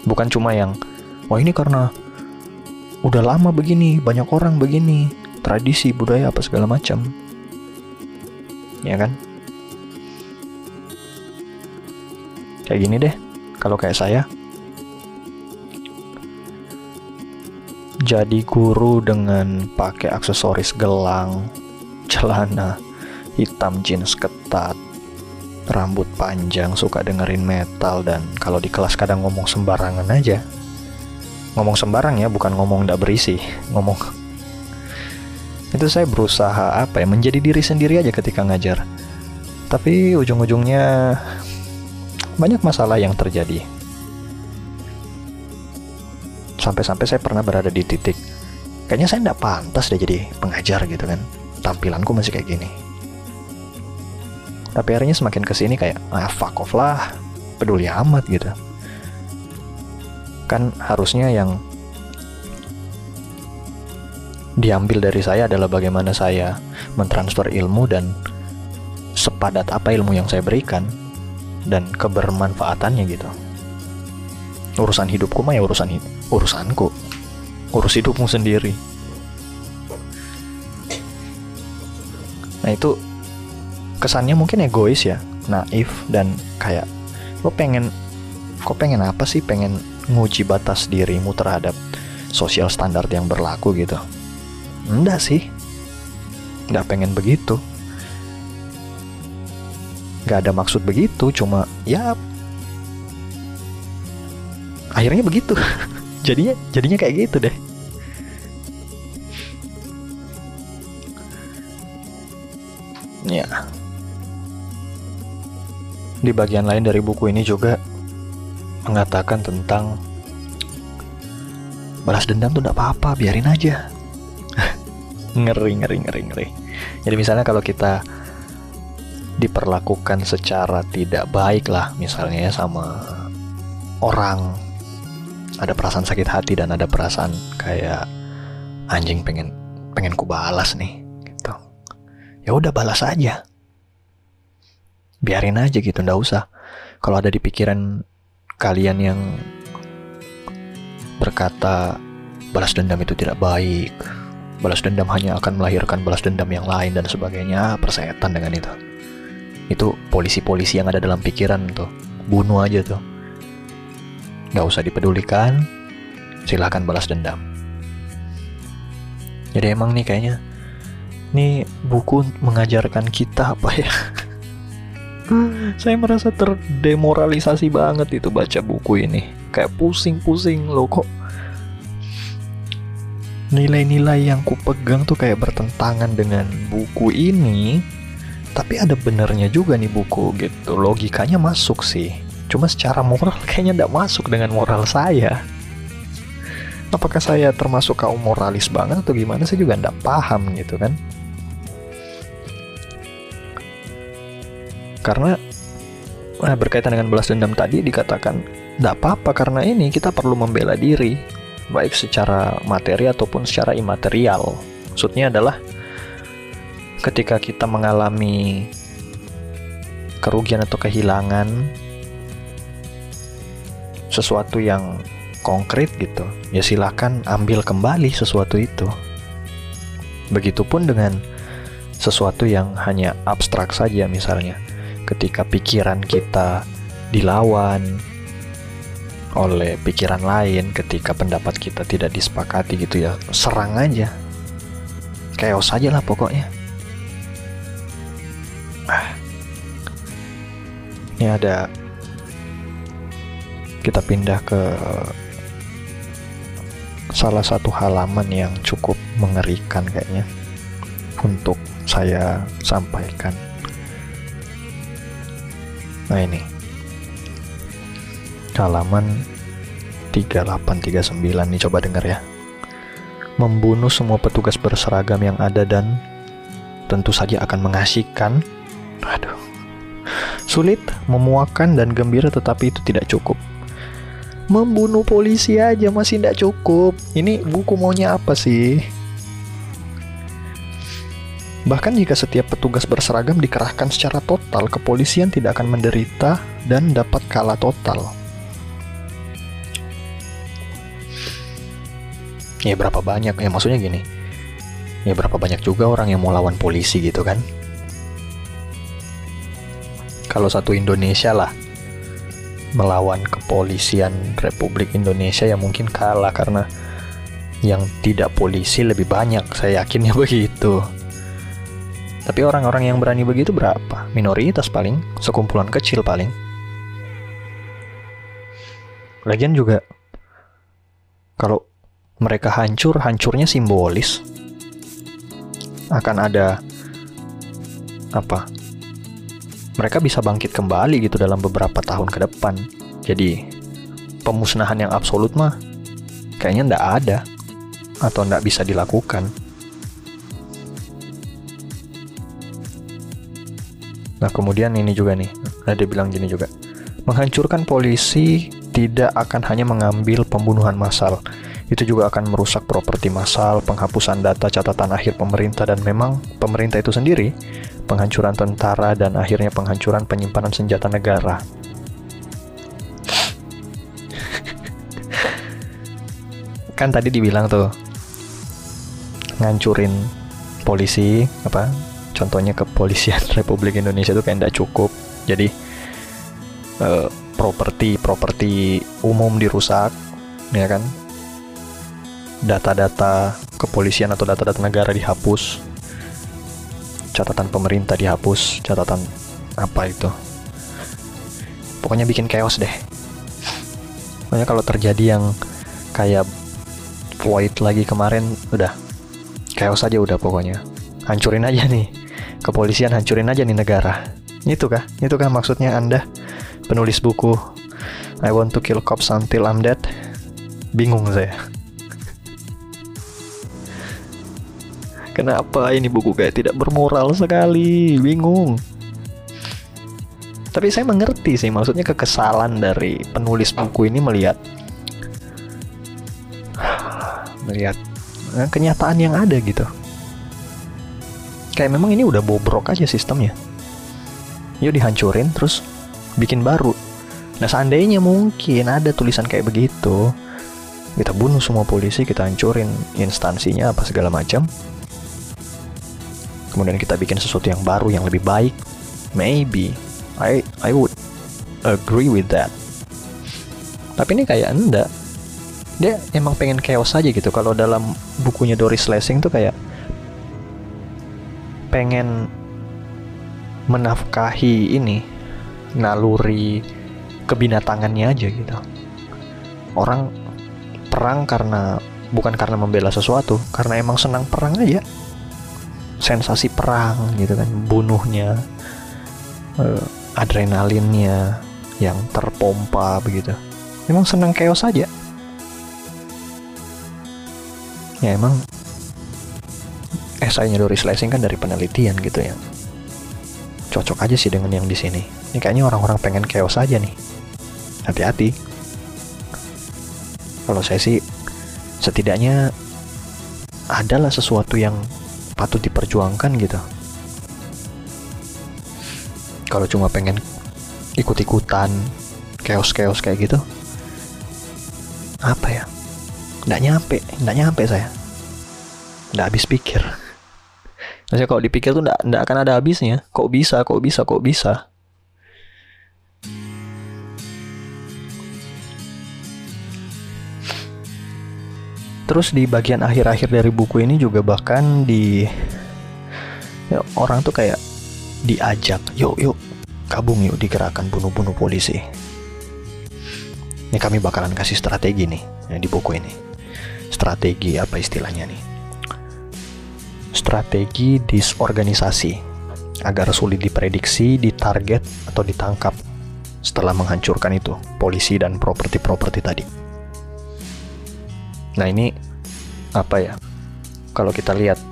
Bukan cuma yang wah ini karena udah lama begini banyak orang begini tradisi budaya apa segala macam. Ya kan kayak gini deh kalau kayak saya jadi guru dengan pakai aksesoris gelang celana hitam jeans ketat, rambut panjang, suka dengerin metal, dan kalau di kelas kadang ngomong sembarangan aja. Ngomong sembarang ya, bukan ngomong ndak berisi, ngomong. Itu saya berusaha apa ya, menjadi diri sendiri aja ketika ngajar. Tapi ujung-ujungnya banyak masalah yang terjadi. Sampai-sampai saya pernah berada di titik, kayaknya saya ndak pantas deh jadi pengajar gitu kan. Tampilanku masih kayak gini tapi akhirnya semakin ke sini kayak ah fuck off lah peduli amat gitu kan harusnya yang diambil dari saya adalah bagaimana saya mentransfer ilmu dan sepadat apa ilmu yang saya berikan dan kebermanfaatannya gitu. Urusan hidupku mah ya urusan urusanku. Urus hidupmu sendiri. Nah itu kesannya mungkin egois ya naif dan kayak lo pengen kok pengen apa sih? Pengen nguji batas dirimu terhadap sosial standar yang berlaku gitu. Enggak sih. Nggak pengen begitu nggak ada maksud begitu cuma ya akhirnya begitu [laughs] jadinya jadinya kayak gitu deh ya di bagian lain dari buku ini juga mengatakan tentang balas dendam tuh tidak apa-apa, biarin aja. [laughs] ngeri, ngeri, ngeri, ngeri. Jadi misalnya kalau kita diperlakukan secara tidak baik lah, misalnya ya sama orang, ada perasaan sakit hati dan ada perasaan kayak anjing pengen pengen ku balas nih gitu. Ya udah balas aja. Biarin aja gitu ndak usah. Kalau ada di pikiran kalian yang berkata balas dendam itu tidak baik balas dendam hanya akan melahirkan balas dendam yang lain dan sebagainya persetan dengan itu itu polisi-polisi yang ada dalam pikiran tuh. Bunuh aja tuh. Nggak usah dipedulikan. Silahkan balas dendam. Jadi emang nih kayaknya nih buku mengajarkan kita apa ya? [laughs] Saya merasa terdemoralisasi banget itu baca buku ini. Kayak pusing-pusing loh kok. Nilai-nilai yang kupegang tuh kayak bertentangan dengan buku ini tapi ada benernya juga nih buku gitu. Logikanya masuk sih. Cuma secara moral kayaknya tidak masuk dengan moral saya. Apakah saya termasuk kaum moralis banget atau gimana? Saya juga tidak paham gitu kan. Karena nah, berkaitan dengan balas dendam tadi dikatakan tidak apa-apa karena ini kita perlu membela diri baik secara materi ataupun secara imaterial. Maksudnya adalah ketika kita mengalami kerugian atau kehilangan sesuatu yang konkret gitu, ya silahkan ambil kembali sesuatu itu. Begitupun dengan sesuatu yang hanya abstrak saja misalnya. Ketika pikiran kita dilawan, oleh pikiran lain ketika pendapat kita tidak disepakati gitu ya serang aja chaos aja lah pokoknya ini ada kita pindah ke salah satu halaman yang cukup mengerikan kayaknya untuk saya sampaikan nah ini halaman 3839 nih coba denger ya. Membunuh semua petugas berseragam yang ada dan tentu saja akan mengasihkan. Aduh. Sulit, memuakan dan gembira tetapi itu tidak cukup. Membunuh polisi aja masih tidak cukup. Ini buku maunya apa sih? Bahkan jika setiap petugas berseragam dikerahkan secara total, kepolisian tidak akan menderita dan dapat kalah total. ya berapa banyak ya maksudnya gini ya berapa banyak juga orang yang mau lawan polisi gitu kan kalau satu Indonesia lah melawan kepolisian Republik Indonesia ya mungkin kalah karena yang tidak polisi lebih banyak saya yakinnya [laughs] begitu tapi orang-orang yang berani begitu berapa? Minoritas paling, sekumpulan kecil paling. Lagian juga kalau mereka hancur, hancurnya simbolis. Akan ada apa? Mereka bisa bangkit kembali gitu dalam beberapa tahun ke depan. Jadi pemusnahan yang absolut mah kayaknya ndak ada atau ndak bisa dilakukan. Nah kemudian ini juga nih, ada bilang gini juga, menghancurkan polisi tidak akan hanya mengambil pembunuhan massal, itu juga akan merusak properti massal, penghapusan data catatan akhir pemerintah dan memang pemerintah itu sendiri, penghancuran tentara dan akhirnya penghancuran penyimpanan senjata negara. kan tadi dibilang tuh ngancurin polisi apa contohnya kepolisian [laughs] Republik Indonesia itu kayak tidak cukup. Jadi uh, properti properti umum dirusak ya kan? Data-data kepolisian atau data-data negara dihapus, catatan pemerintah dihapus, catatan apa itu. Pokoknya bikin chaos deh. Pokoknya kalau terjadi yang kayak Floyd lagi kemarin, udah chaos aja udah pokoknya. Hancurin aja nih. Kepolisian hancurin aja nih negara. Itu kah? Itu kah maksudnya Anda penulis buku I want to kill cops until I'm dead? Bingung saya. Kenapa ini buku kayak tidak bermoral sekali? Bingung. Tapi saya mengerti sih, maksudnya kekesalan dari penulis buku ini melihat [sighs] melihat eh, kenyataan yang ada gitu. kayak memang ini udah bobrok aja sistemnya yuk dihancurin terus bikin baru nah seandainya mungkin ada tulisan kayak begitu kita bunuh semua polisi kita hancurin instansinya apa segala macam kemudian kita bikin sesuatu yang baru yang lebih baik maybe I I would agree with that. Tapi ini kayak enggak. Dia emang pengen chaos aja gitu. Kalau dalam bukunya Doris Lessing tuh kayak pengen menafkahi ini naluri kebinatangannya aja gitu. Orang perang karena bukan karena membela sesuatu karena emang senang perang aja sensasi perang gitu kan bunuhnya uh, adrenalinnya yang terpompa begitu. Emang senang chaos aja. Ya emang esainya Doris Lessing kan dari penelitian gitu ya. Cocok aja sih dengan yang di sini. Ini kayaknya orang-orang pengen chaos aja nih. Hati-hati. Kalau saya sih setidaknya adalah sesuatu yang patut diperjuangkan gitu. Kalau cuma pengen ikut-ikutan chaos-chaos kayak gitu apa ya? Nggak nyampe nggak nyampe saya. Nggak habis pikir. Maksudnya kalau dipikir tuh nggak nggak akan ada habisnya. Kok bisa kok bisa kok bisa Terus di bagian akhir-akhir dari buku ini juga bahkan di ya, orang tuh kayak diajak, yuk yuk kabung yuk digerakkan bunuh-bunuh polisi. Ini kami bakalan kasih strategi nih ya, di buku ini strategi apa istilahnya nih strategi disorganisasi agar sulit diprediksi, ditarget, atau ditangkap setelah menghancurkan itu polisi dan properti-properti tadi. Nah ini apa ya? Kalau kita lihat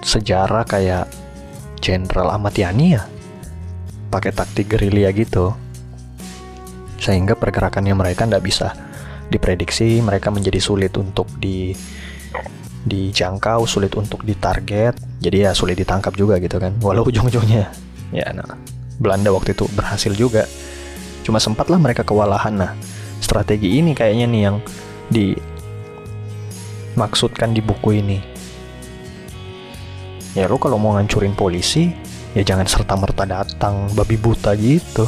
sejarah kayak Jenderal Ahmad Yani ya pakai taktik gerilya gitu sehingga pergerakannya mereka nggak bisa diprediksi mereka menjadi sulit untuk di dijangkau sulit untuk ditarget jadi ya sulit ditangkap juga gitu kan walau ujung-ujungnya. Ya nah Belanda waktu itu berhasil juga. Cuma sempatlah mereka kewalahan. Nah strategi ini kayaknya nih yang dimaksudkan di buku ini ya lu kalau mau ngancurin polisi ya jangan serta merta datang babi buta gitu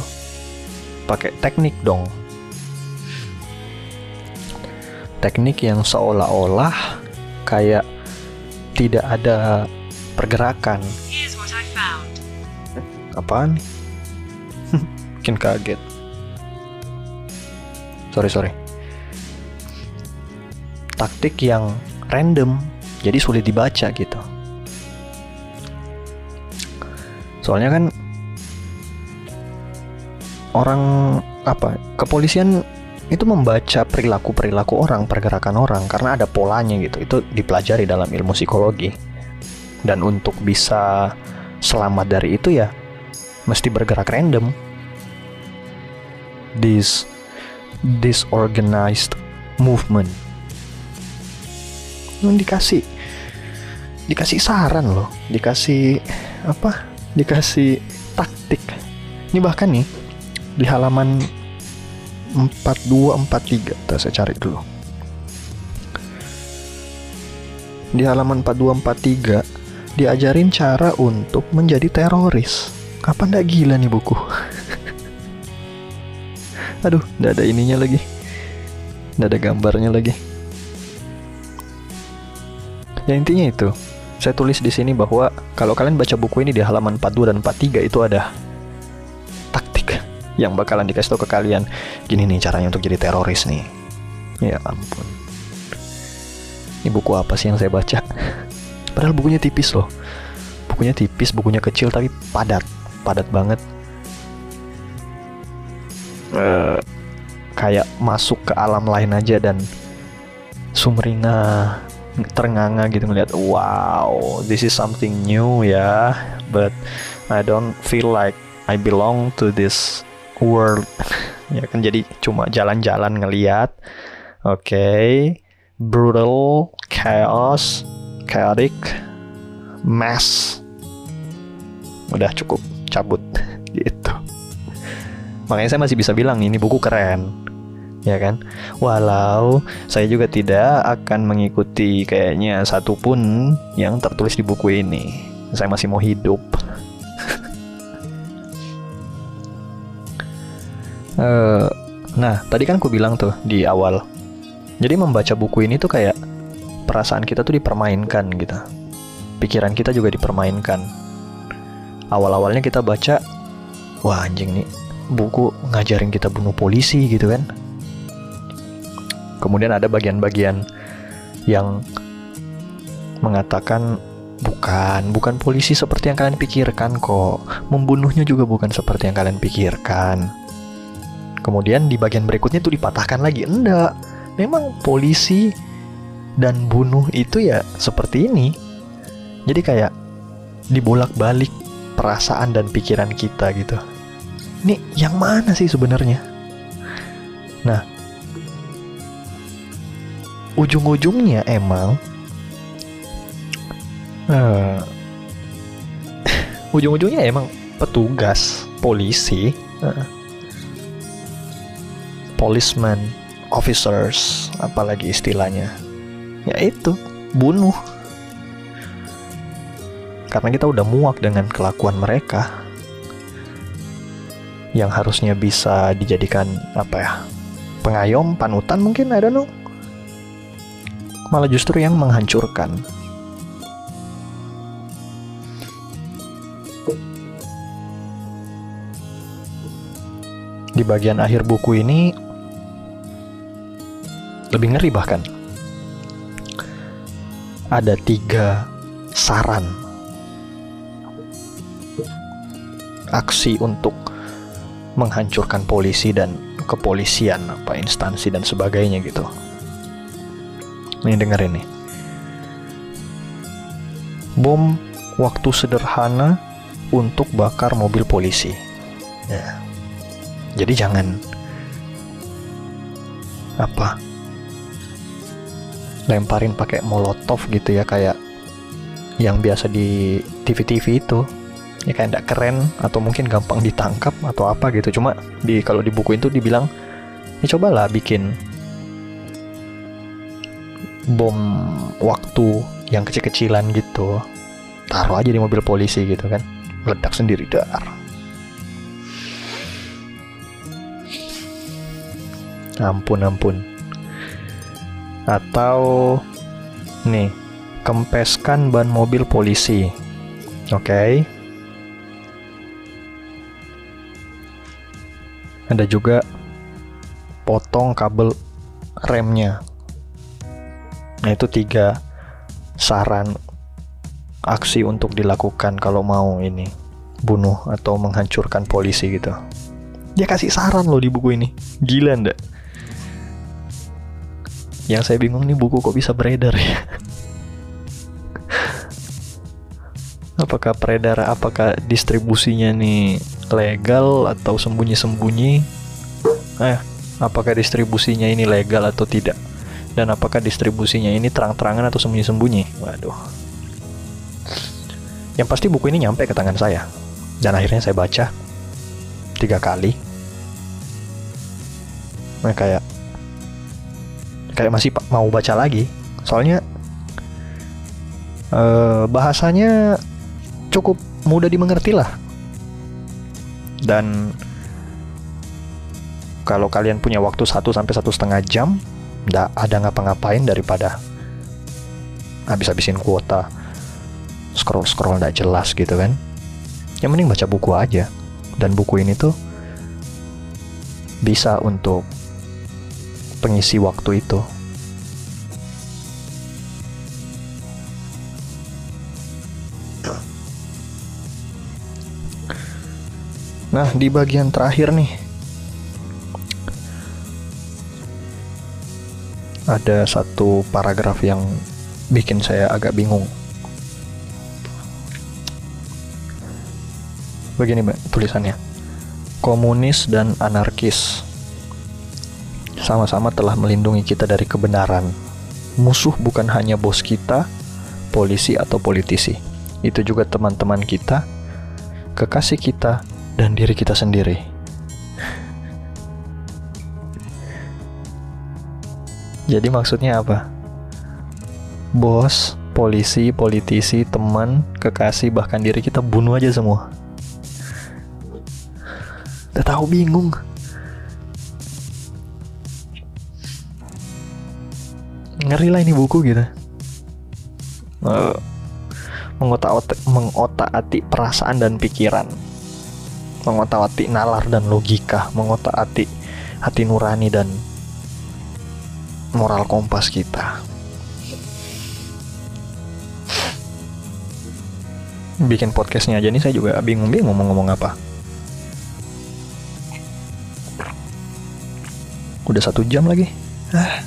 pakai teknik dong teknik yang seolah-olah kayak tidak ada pergerakan. Apaan? [laughs] Mungkin kaget. Sorry sorry. Taktik yang random, jadi sulit dibaca gitu. Soalnya kan orang apa kepolisian itu membaca perilaku-perilaku orang, pergerakan orang karena ada polanya gitu. Itu dipelajari dalam ilmu psikologi. Dan untuk bisa selamat dari itu ya mesti bergerak random. This disorganized movement. Yang dikasih dikasih saran loh, dikasih apa? Dikasih taktik. Ini bahkan nih di halaman 4243 Kita saya cari dulu Di halaman 4243 Diajarin cara untuk menjadi teroris Kapan ndak gila nih buku [laughs] Aduh, ndak ada ininya lagi Ndak ada gambarnya lagi Ya intinya itu. Saya tulis di sini bahwa kalau kalian baca buku ini di halaman 42 dan 43 itu ada yang bakalan dikasih tau ke kalian. Gini nih caranya untuk jadi teroris nih. Ya ampun. Ini buku apa sih yang saya baca? [laughs] Padahal bukunya tipis loh. Bukunya tipis bukunya kecil tapi padat. Padat banget. Uh, kayak masuk ke alam lain aja dan sumringah ternganga gitu ngeliat wow this is something new ya. But I don't feel like I belong to this world. [laughs] Ya kan jadi cuma jalan-jalan ngeliat. Oke. Okay. brutal chaos chaotic mass. Udah cukup cabut [laughs] gitu. Makanya saya masih bisa bilang ini buku keren ya kan? Walau saya juga tidak akan mengikuti kayaknya satupun yang tertulis di buku ini. Saya masih mau hidup. Uh, [laughs] nah tadi kan aku bilang tuh di awal. Jadi membaca buku ini tuh kayak perasaan kita tuh dipermainkan gitu. Pikiran kita juga dipermainkan. Awal-awalnya kita baca wah anjing nih buku ngajarin kita bunuh polisi gitu kan kemudian ada bagian-bagian yang mengatakan bukan bukan polisi seperti yang kalian pikirkan kok membunuhnya juga bukan seperti yang kalian pikirkan kemudian di bagian berikutnya tuh dipatahkan lagi enggak memang polisi dan bunuh itu ya seperti ini jadi kayak dibolak-balik perasaan dan pikiran kita gitu. Ini yang mana sih sebenarnya? Nah, ujung-ujungnya emang uh, ujung-ujungnya emang petugas polisi, uh, policeman, officers, apalagi istilahnya, yaitu bunuh. Karena kita udah muak dengan kelakuan mereka. Yang harusnya bisa dijadikan apa ya pengayom panutan mungkin ada no malah justru yang menghancurkan di bagian akhir buku ini lebih ngeri bahkan ada tiga saran aksi untuk menghancurkan polisi dan kepolisian apa instansi dan sebagainya gitu. Ini denger ini. Bom waktu sederhana untuk bakar mobil polisi. Ya. Jadi jangan apa lemparin pakai molotov gitu ya kayak yang biasa di TV-TV itu ya kayak tidak keren atau mungkin gampang ditangkap atau apa gitu cuma di kalau di buku itu dibilang ya cobalah bikin bom waktu yang kecil-kecilan gitu taruh aja di mobil polisi gitu kan. Meledak sendiri dar. Ampun ampun. Atau nih kempeskan ban mobil polisi. Oke. Okay. ada juga potong kabel remnya nah itu tiga saran aksi untuk dilakukan kalau mau ini bunuh atau menghancurkan polisi gitu. Dia kasih saran loh di buku ini. Gila ndak? Yang saya bingung nih buku kok bisa beredar ya? [laughs] Apakah beredar apakah distribusinya nih legal atau sembunyi-sembunyi? Eh apakah distribusinya ini legal atau tidak dan apakah distribusinya ini terang-terangan atau sembunyi-sembunyi? Waduh. Yang pasti buku ini nyampe ke tangan saya. Dan akhirnya saya baca. Tiga kali. Nah, kayak kayak masih mau baca lagi. Soalnya eh, bahasanya cukup mudah dimengerti lah. Dan kalau kalian punya waktu satu sampai satu setengah jam nggak ada ngapa-ngapain daripada habis-habisin kuota. Scroll scroll nggak jelas gitu kan. Yang mending baca buku aja. Dan buku ini tuh bisa untuk pengisi waktu itu. Nah, di bagian terakhir nih ada satu paragraf yang bikin saya agak bingung. Begini, Mbak, tulisannya. Komunis dan anarkis sama-sama telah melindungi kita dari kebenaran. Musuh bukan hanya bos kita, polisi atau politisi. Itu juga teman-teman kita kekasih kita, dan diri kita sendiri. Jadi maksudnya apa? Bos, polisi, politisi, teman, kekasih, bahkan diri kita bunuh aja semua. Udah tahu bingung. Ngeri lah ini buku gitu. Uh, mengotak mengotak-atik perasaan dan pikiran. Mengotak-atik nalar dan logika, mengotak-atik hati nurani dan moral kompas kita. bikin podcastnya aja nih saya juga bingung-bingung mau ngomong apa. Udah satu jam lagi. Ah.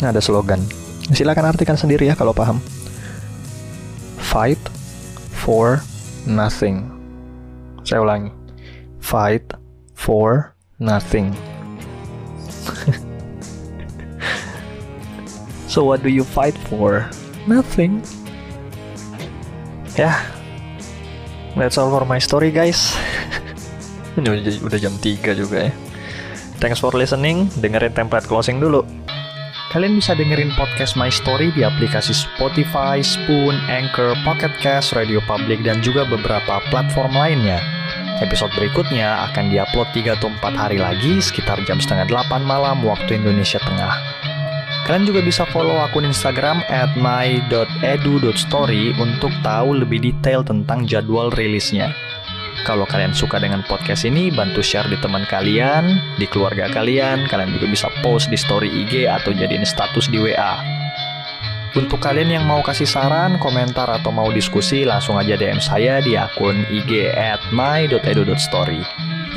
Nah, ada slogan. Silakan artikan sendiri ya kalau paham. Fight for nothing. Saya ulangi. Fight for nothing. [laughs] So what do you fight for? Nothing. Ya, yeah. that's all for my story guys. [laughs] udah, jam 3 juga ya. Thanks for listening, dengerin template closing dulu. Kalian bisa dengerin podcast My Story di aplikasi Spotify, Spoon, Anchor, Pocket Cast, Radio Public, dan juga beberapa platform lainnya. Episode berikutnya akan diupload 3 atau 4 hari lagi sekitar jam setengah 8 malam waktu Indonesia Tengah. Kalian juga bisa follow akun Instagram at my.edu.story untuk tahu lebih detail tentang jadwal rilisnya. Kalau kalian suka dengan podcast ini, bantu share di teman kalian, di keluarga kalian. Kalian juga bisa post di story IG atau jadiin status di WA. Untuk kalian yang mau kasih saran, komentar, atau mau diskusi, langsung aja DM saya di akun IG at my.edu.story.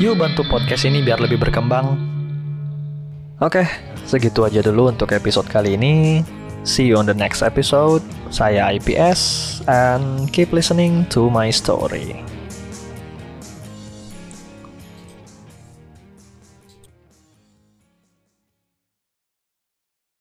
Yuk bantu podcast ini biar lebih berkembang. Oke, Segitu aja dulu untuk episode kali ini. See you on the next episode. Saya IPS and keep listening to my story.